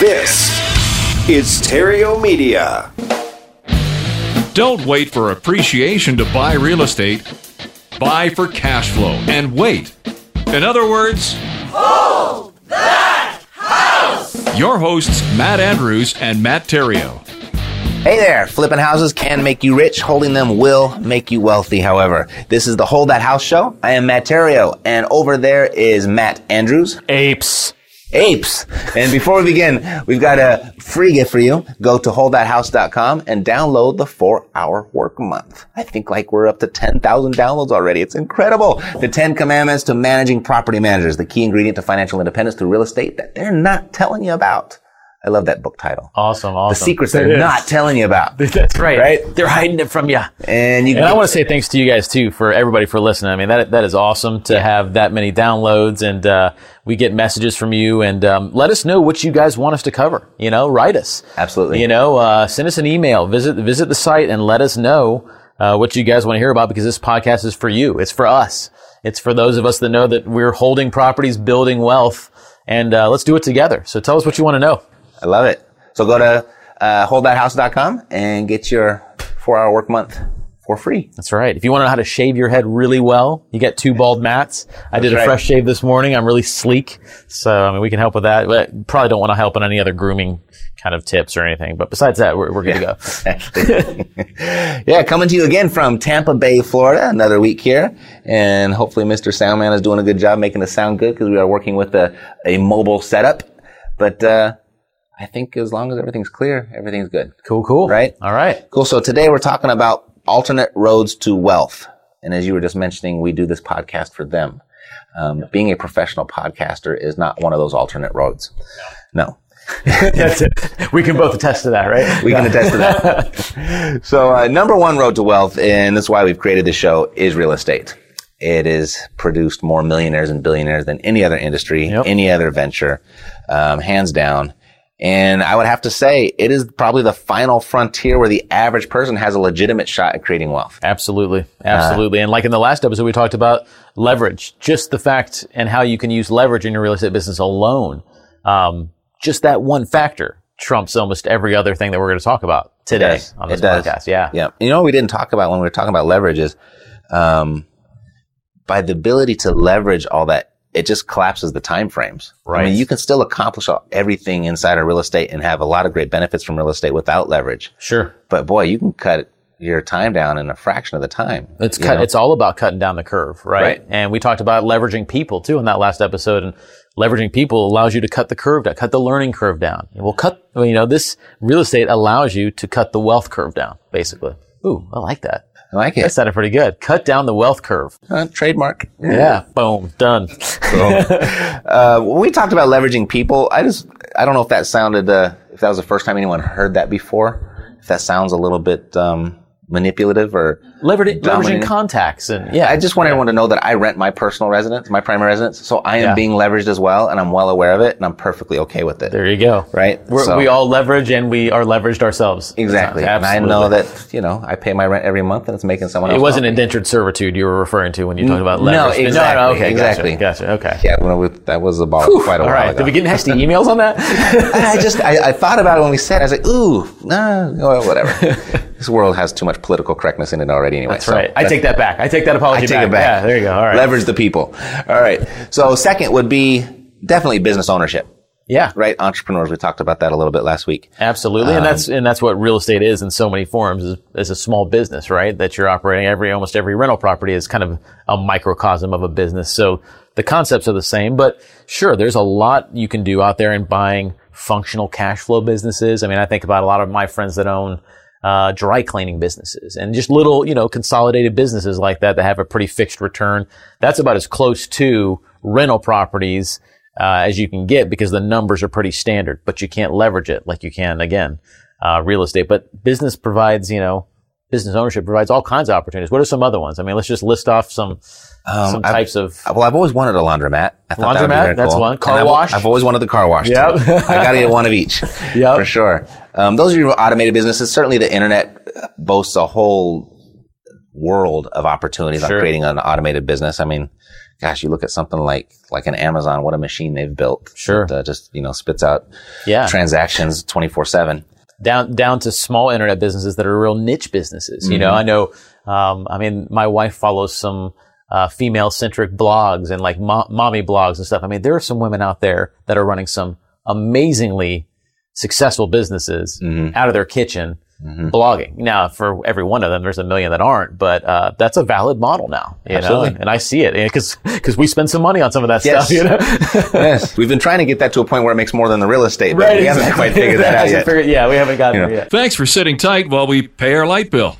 This is Theriault Media. Don't wait for appreciation to buy real estate. Buy for cash flow and wait. In other words, hold that house. Your hosts, Matt Andrews and Matt Theriault. Hey there, flipping houses can make you rich, holding them will make you wealthy, however. This is the Hold That House show. I am Matt Theriault, and over there is Matt Andrews. Apes. Apes. And before we begin, we've got a free gift for you. Go to holdthathouse.com and download the four hour work month. I think like we're up to 10,000 downloads already. It's incredible. The 10 commandments to managing property managers, the key ingredient to financial independence through real estate that they're not telling you about. I love that book title. Awesome, awesome. The secrets they're It is. not telling you about. That's right. Right? They're hiding it from you. And you And I want to say thanks to you guys too for everybody for listening. I mean that that is awesome to have that many downloads, and uh, we get messages from you. And um, let us know what you guys want us to cover. You know, write us. Absolutely. You know, uh, send us an email. Visit visit the site and let us know uh, what you guys want to hear about because this podcast is for you. It's for us. It's for those of us that know that we're holding properties, building wealth, and uh, let's do it together. So tell us what you want to know. I love it. So go to uh, holdthathouse.com and get your four hour work month for free. That's right. If you want to know how to shave your head really well, you get two bald mats. I did a right. fresh shave this morning. I'm really sleek. So, I mean, we can help with that. But probably don't want to help on any other grooming kind of tips or anything. But besides that, we're, we're good to go. yeah, coming to you again from Tampa Bay, Florida. Another week here, and hopefully, Mr. Soundman is doing a good job making us sound good because we are working with a, a mobile setup. But uh, I think as long as everything's clear, everything's good. Cool, cool. Right? All right. Cool. So today we're talking about alternate roads to wealth. And as you were just mentioning, we do this podcast for them. Um, being a professional podcaster is not one of those alternate roads. No. That's it. We can both attest to that, right? We can attest to that. so, uh, number one road to wealth, and that's why we've created this show, is real estate. It has produced more millionaires and billionaires than any other industry, Yep. any other venture, um, hands down. And I would have to say it is probably the final frontier where the average person has a legitimate shot at creating wealth. Absolutely. Absolutely. and like in the last episode, we talked about leverage, just the fact and how you can use leverage in your real estate business alone. Um, just that one factor trumps almost every other thing that we're going to talk about today does. on this podcast. Yeah. Yeah. You know what we didn't talk about when we were talking about leverage is, um, by the ability to leverage all that, it just collapses the time frames. I Right. mean, you can still accomplish everything inside of real estate and have a lot of great benefits from real estate without leverage. Sure. But boy, you can cut your time down in a fraction of the time. It's cut, know? it's all about cutting down the curve, right? Right. And we talked about leveraging people too in that last episode and leveraging people allows you to cut the curve down, cut the learning curve down. We'll cut, you know, this real estate allows you to cut the wealth curve down, basically. Ooh, I like that. I like it. That sounded pretty good. Cut down the wealth curve. Uh, trademark. Yeah. Boom. Done. Uh, when we talked about leveraging people, I just, I don't know if that sounded, uh, if that was the first time anyone heard that before. If that sounds a little bit, um, manipulative or Leveraging, leveraging contacts and yeah. I just want everyone to know that I rent my personal residence, my primary residence, so I am Yeah. being leveraged as well, and I'm well aware of it, and I'm perfectly okay with it. there you go. Right? So- we all leverage and we are leveraged ourselves. Exactly. And I know that, you know, I pay my rent every month and it's making someone else. It wasn't indentured servitude you were referring to when you talked about no, leverage. exactly, No, no, okay, exactly. Gotcha, gotcha, okay. Yeah, well, we- that was about quite a All while right. ago. Did we get nasty emails on that? I just, I, I thought about it when we said, it. I was like, ooh, nah, well, whatever. this world has too much political correctness in it already anyway. That's right. I take that back. I take that apology I take back. it back. Yeah, there you go. All right. Leverage the people. All right. So second would be definitely business ownership. Yeah. right? Entrepreneurs. We talked about that a little bit last week. Absolutely. and Um, that's, and that's what real estate is in so many forms is, is a small business, right? That you're operating every, almost every rental property is kind of a microcosm of a business. So the concepts are the same, but sure, there's a lot you can do out there in buying functional cash flow businesses. I mean, I think about a lot of my friends that own, uh, dry cleaning businesses and just little, you know, consolidated businesses like that that have a pretty fixed return. That's about as close to rental properties uh, as you can get because the numbers are pretty standard, but you can't leverage it like you can again, uh, real estate. But business provides, you know, business ownership provides all kinds of opportunities. What are some other ones? I mean, let's just list off some, some I've- types of, Well, I've always wanted a laundromat. I thought that would be Laundromat, very that's cool. one. And Car I've- wash? I've always wanted the car wash. Yep. too. I got to get one of each. Yep. For sure. Um, those are your automated businesses. Certainly the internet boasts a whole world of opportunities Sure. on creating an automated business. I mean, gosh, you look at something like, like an Amazon, what a machine they've built. Sure. That, uh, just, you know, spits out yeah, transactions 24 seven. down down to small internet businesses that are real niche businesses. You know, Mm-hmm. I know. Um, I mean, my wife follows some uh, female centric blogs and like mo- mommy blogs and stuff. I mean, there are some women out there that are running some amazingly successful businesses Mm-hmm. out of their kitchen. Blogging now for every one of them, there's a million that aren't, but uh, that's a valid model now, you Absolutely. know. And I see it because because we spend some money on some of that Yes. stuff, you know. yes. We've been trying to get that to a point where it makes more than the real estate, but we haven't quite figured that out yet. figured- yeah, we haven't gotten You there yet. Thanks for sitting tight while we pay our light bill.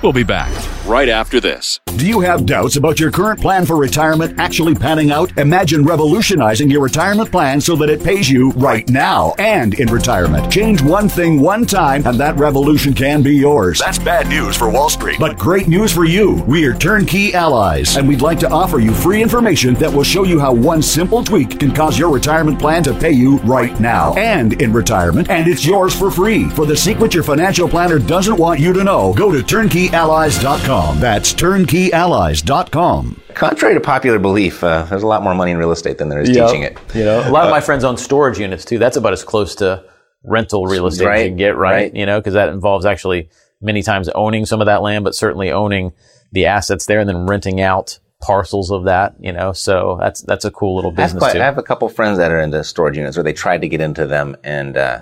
We'll be back right after this. Do you have doubts about your current plan for retirement actually panning out? Imagine revolutionizing your retirement plan so that it pays you right now and in retirement. Change one thing one time and that revolution can be yours. That's bad news for Wall Street. But great news for you. We are Turnkey Allies and we'd like to offer you free information that will show you how one simple tweak can cause your retirement plan to pay you right now and in retirement and it's yours for free. For the secret your financial planner doesn't want you to know, go to turnkeyallies.com. That's turnkeyallies.com. Contrary to popular belief, uh, there's a lot more money in real estate than there is Yep. teaching it. You know, a lot of my friends own storage units too. That's about as close to rental real estate as Right, you can get, right? right. You know, because that involves actually many times owning some of that land, but certainly owning the assets there and then renting out parcels of that. You know, so that's that's a cool little I business quite, too. I have a couple friends that are into storage units, or they tried to get into them, and uh,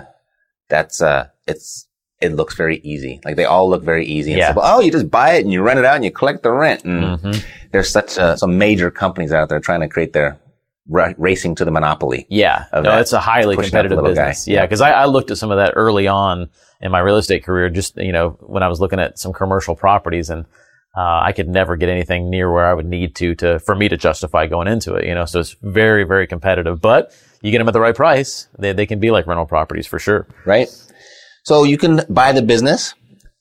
that's uh, it's it looks very easy. Like they all look very easy and Yeah. simple. Oh, you just buy it and you rent it out and you collect the rent. And Mm-hmm. there's such uh, some major companies out there trying to create their ra- racing to the monopoly. Yeah, no, that, it's a highly pushing out the competitive little guy. business. Yeah, because I, I looked at some of that early on in my real estate career. Just you know, when I was looking at some commercial properties, and uh, I could never get anything near where I would need to to for me to justify going into it. You know, so it's very very competitive. But you get them at the right price, they they can be like rental properties for sure. right? So you can buy the business,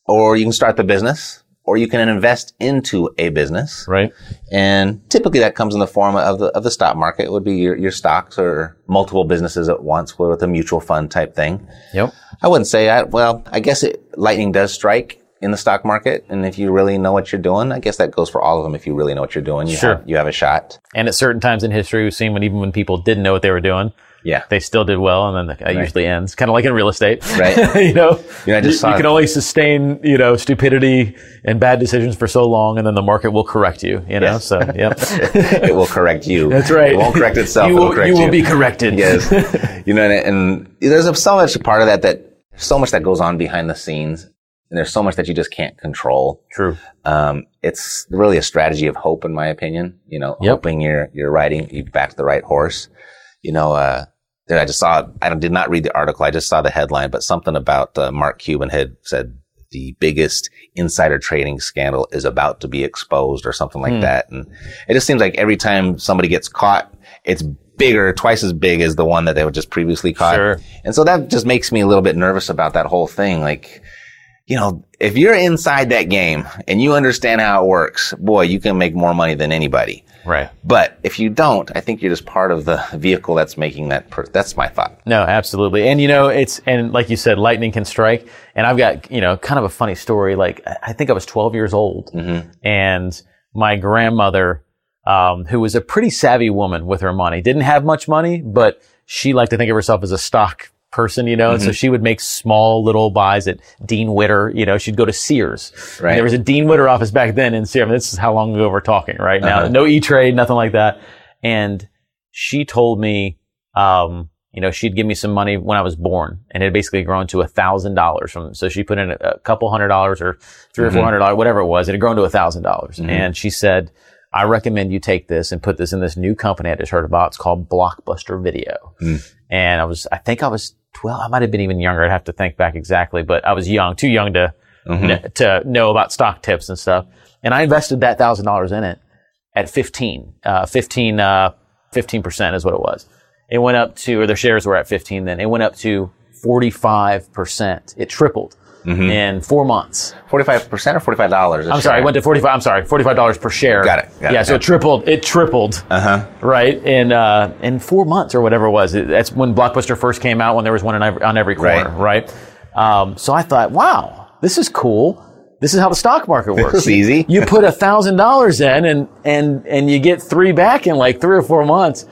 or you can start the business, or you can invest into a business. Right. And typically that comes in the form of the, of the stock market. It would be your, your stocks or multiple businesses at once with a mutual fund type thing. Yep. I wouldn't say I, well, I guess it, lightning does strike in the stock market. And if you really know what you're doing, I guess that goes for all of them. If you really know what you're doing, you, Sure. have, you have a shot. And at certain times in history, we've seen when even when people didn't know what they were doing, Yeah. they still did well, and then it usually ends. Kind of like in real estate, Right. you know, You know, I just you, you can only sustain, you know, stupidity and bad decisions for so long, and then the market will correct you. You know, Yes. so yeah, it will correct you. that's right. It won't correct itself. you it'll correct you will be corrected. yes. You know, and, and there's a, so much part of that that so much that goes on behind the scenes, and there's so much that you just can't control. True. Um, it's really a strategy of hope, in my opinion. You know, Yep. hoping you're you're riding you back the right horse. You know, uh, that I just saw. I did not read the article. I just saw the headline, but something about uh, Mark Cuban had said the biggest insider trading scandal is about to be exposed, or something like that. And it just seems like every time somebody gets caught, it's bigger, twice as big as the one that they were just previously caught. Sure. And so that just makes me a little bit nervous about that whole thing. Like, you know, if you're inside that game and you understand how it works, boy, you can make more money than anybody. Right. But if you don't, I think you're just part of the vehicle that's making that. Per- that's my thought. No, absolutely. And you know, it's, and like you said, lightning can strike. And I've got, you know, kind of a funny story. Like, I I think I was 12 years old and my grandmother, um, who was a pretty savvy woman with her money, didn't have much money, but she liked to think of herself as a stock person, you know, and so she would make small little buys at Dean Witter, you know, she'd go to Sears. And there was a Dean Witter office back then in Sears. I mean, this is how long ago we're talking right now. Uh-huh. No E-Trade, nothing like that. And she told me, um, you know, she'd give me some money when I was born and it had basically grown to a thousand dollars from, so she put in a, a couple hundred dollars or 3 or four hundred dollars, whatever it was. It had grown to a thousand dollars. And she said, I recommend you take this and put this in this new company I just heard about. It's called Blockbuster Video. And I was, I think I was 12. I might have been even younger. I'd have to think back exactly, but I was young, too young to, kn- to know about stock tips and stuff. And I invested that thousand dollars in it at 15, uh, 15, uh, 15% is what it was. It went up to, or their shares were at 15 then. It went up to 45%. It tripled in four months. 45% or $45? I'm sorry, it went to 45, I'm sorry, $45 per share. Got it, got yeah, it, so it tripled, it tripled. Uh-huh. Right? In, uh, in four months or whatever it was. It- that's when Blockbuster first came out, when there was one on every, on every corner, right? Um, so I thought, wow, this is cool. This is how the stock market works. is easy. You put a thousand dollars in and, and, and you get three back in like three or four months.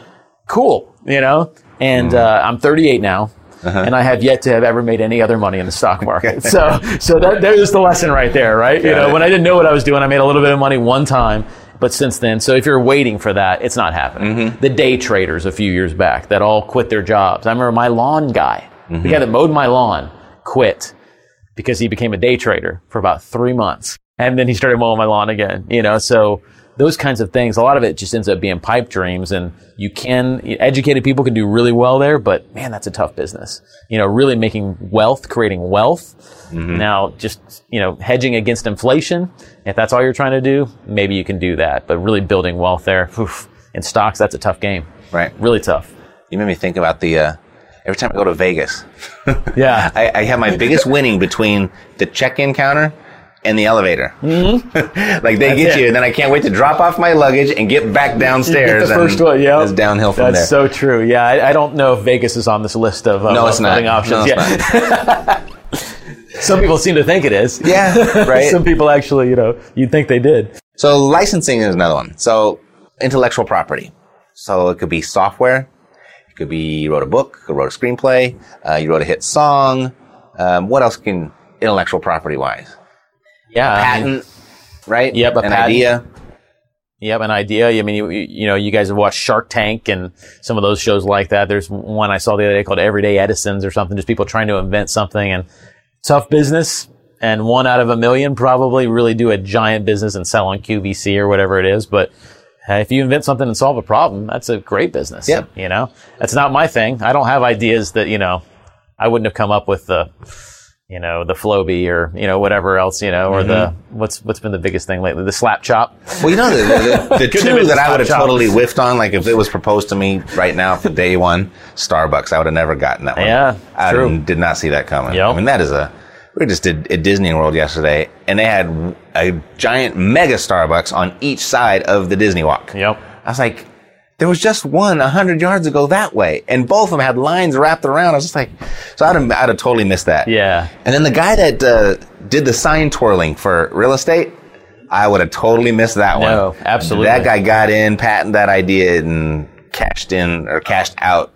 Cool. You know? And, uh, I'm 38 now. Uh-huh. And I have yet to have ever made any other money in the stock market. so, so that, there's the lesson right there, right? You know, it. when I didn't know what I was doing, I made a little bit of money one time. But since then, so if you're waiting for that, it's not happening. Mm-hmm. The day traders a few years back that all quit their jobs. I remember my lawn guy, the guy mm-hmm. that mowed my lawn, quit because he became a day trader for about three months. And then he started mowing my lawn again, you know, so those kinds of things, a lot of it just ends up being pipe dreams and you can, educated people can do really well there, but man, that's a tough business. You know, really making wealth, creating wealth. Now, just, you know, hedging against inflation. If that's all you're trying to do, maybe you can do that, but really building wealth there, oof, in stocks, that's a tough game. Right. Really tough. You made me think about the, uh, every time I go to Vegas, Yeah. I, I have my biggest winning between the check-in counter and the elevator. Mm-hmm. like they get it. you, and then I can't wait to drop off my luggage and get back downstairs. the first and one, yeah. It's downhill from That's there. so true. Yeah, I, I don't know if Vegas is on this list of uh, no, it's not. options. No, it's yeah. not. Some people seem to think it is. Yeah, right. Some people actually, you know, you'd think they did. So licensing is another one. So intellectual property. So it could be software. It could be you wrote a book, you wrote a screenplay, uh, you wrote a hit song. Um, what else can intellectual property wise? Yeah. I mean, Patent, right? Yep, An patent. idea. have an idea. I mean, you, you know, you guys have watched Shark Tank and some of those shows like that. There's one I saw the other day called Everyday Edisons or something, just people trying to invent something and tough business. And one out of a million probably really do a giant business and sell on QVC or whatever it is. But if you invent something and solve a problem, that's a great business. Yep. You know, that's not my thing. I don't have ideas that, you know, I wouldn't have come up with the, you know, the Flowbee or, you know, whatever else, you know, or the, mm-hmm. what's, what's been the biggest thing lately? The slap chop. Well, you know, the, the, the two that I would have Chop. totally whiffed on, like if it was proposed to me right now for day one, Starbucks, I would have never gotten that one. Yeah, I true. did not see that coming. Yep. I mean, that is a, we just did at Disney World yesterday, and they had a giant mega Starbucks on each side of the Disney walk. Yep. I was like, there was just one a hundred yards ago that way, and both of them had lines wrapped around. I was just like, so I'd have, I'd have totally missed that. Yeah. And then the guy that uh, did the sign twirling for real estate, I would have totally missed that one. No, absolutely. That guy got in, patented that idea, and cashed in or cashed out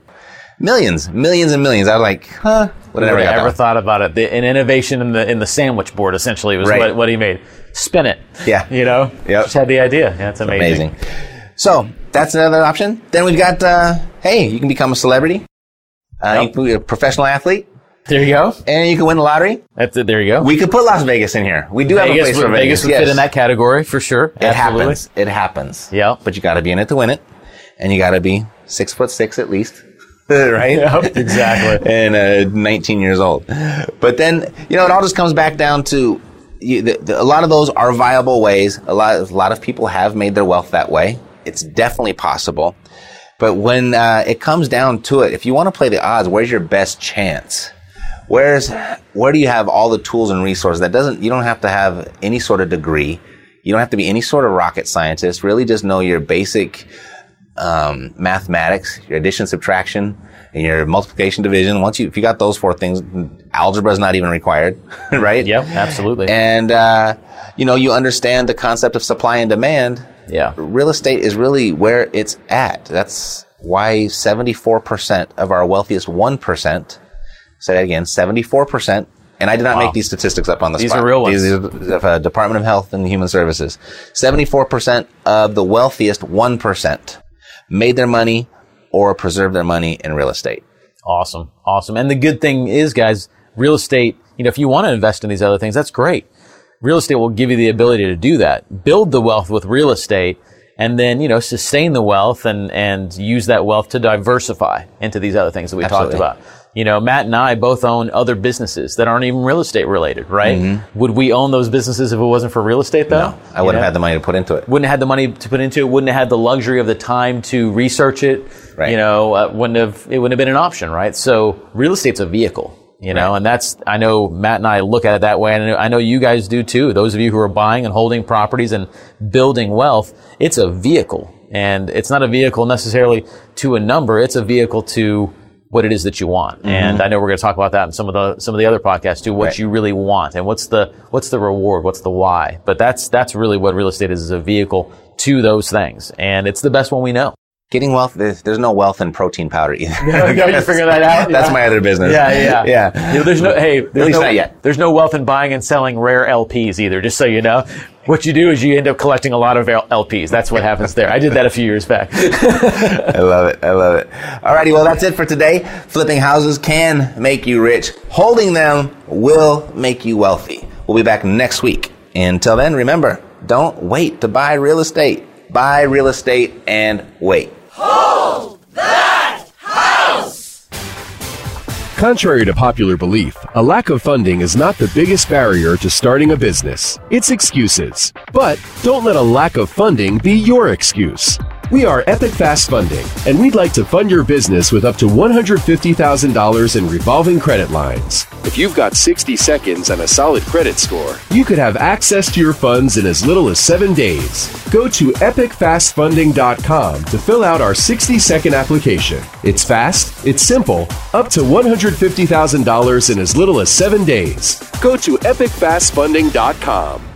millions, millions and millions. I was like, huh? Would have Never, never got that ever thought about it. The, an innovation in the in the sandwich board essentially was Right. what, what he made. Spin it. Yeah. You know? Yep. Just had the idea. Yeah, it's amazing. Amazing. So that's another option. Then we've got, uh, hey, you can become a celebrity. Uh, Yep. You can be a professional athlete, There you go. and you can win the lottery. That's it. There you go. We could put Las Vegas in here. We do have a place for Vegas. Vegas would yes. fit in that category for sure. It Absolutely. happens. It happens. Yeah. But you got to be in it to win it, and you got to be six foot six at least, right? Yep, exactly. and uh, 19 years old. But then you know it all just comes back down to you, the, the, a lot of those are viable ways. A lot, a lot of people have made their wealth that way. It's definitely possible. But when uh, it comes down to it, if you want to play the odds, where's your best chance? Where's where do you have all the tools and resources? That doesn't you don't have to have any sort of degree. You don't have to be any sort of rocket scientist. Really, just know your basic um, mathematics, your addition, subtraction, and your multiplication, division. Once you if you got those four things, algebra is not even required, right? Yep, absolutely. And uh, you know you understand the concept of supply and demand yeah. real estate is really where it's at. That's why 74% of our wealthiest 1%, say that again, 74%, and I did not Wow. make these statistics up on the These spot. are real ones. These are uh, Department of Health and Human Services. 74% of the wealthiest 1% made their money or preserved their money in real estate. Awesome. Awesome. And the good thing is, guys, real estate, you know, if you want to invest in these other things, that's great. Real estate will give you the ability to do that. Build the wealth with real estate and then, you know, sustain the wealth and, and use that wealth to diversify into these other things that we Absolutely. talked about. You know, Matt and I both own other businesses that aren't even real estate related, right? Would we own those businesses if it wasn't for real estate though? Mm-hmm. No, I wouldn't have had the money to put into it. wouldn't have had the money to put into it, wouldn't have had the luxury of the time to research it. Right. You know, uh, wouldn't have, it wouldn't have been an option, right? So real estate's a vehicle, you know, Right. and that's, I know Matt and I look at it that way. And I know, you guys do too. Those of you who are buying and holding properties and building wealth, it's a vehicle and it's not a vehicle necessarily to a number. It's a vehicle to what it is that you want. And I know we're going to talk about that in some of the, some of the other podcasts too, what Mm-hmm. Right. you really want and what's the, what's the reward? What's the why? But that's, that's really what real estate is, is a vehicle to those things. And it's the best one we know. Getting wealth, there's, there's no wealth in protein powder either. Yeah, you figure that out? That's Yeah. my other business. Yeah, yeah, yeah. You know, there's no hey, there's least no, not yet. There's no wealth in buying and selling rare LPs either. Just so you know, what you do is you end up collecting a lot of LPs. That's what happens there. I did that a few years back. I love it. I love it. Alrighty, well, that's it for today. Flipping houses can make you rich. Holding them will make you wealthy. We'll be back next week. Until then, remember, don't wait to buy real estate. Buy real estate and wait. Contrary to popular belief, a lack of funding is not the biggest barrier to starting a business. It's excuses. But don't let a lack of funding be your excuse. We are Epic Fast Funding, and we'd like to fund your business with up to $150,000 in revolving credit lines. If you've got 60 seconds and a solid credit score, you could have access to your funds in as little as seven days. Go to epicfastfunding.com to fill out our 60 second application. It's fast, it's simple, up to $150,000 in as little as seven days. Go to epicfastfunding.com.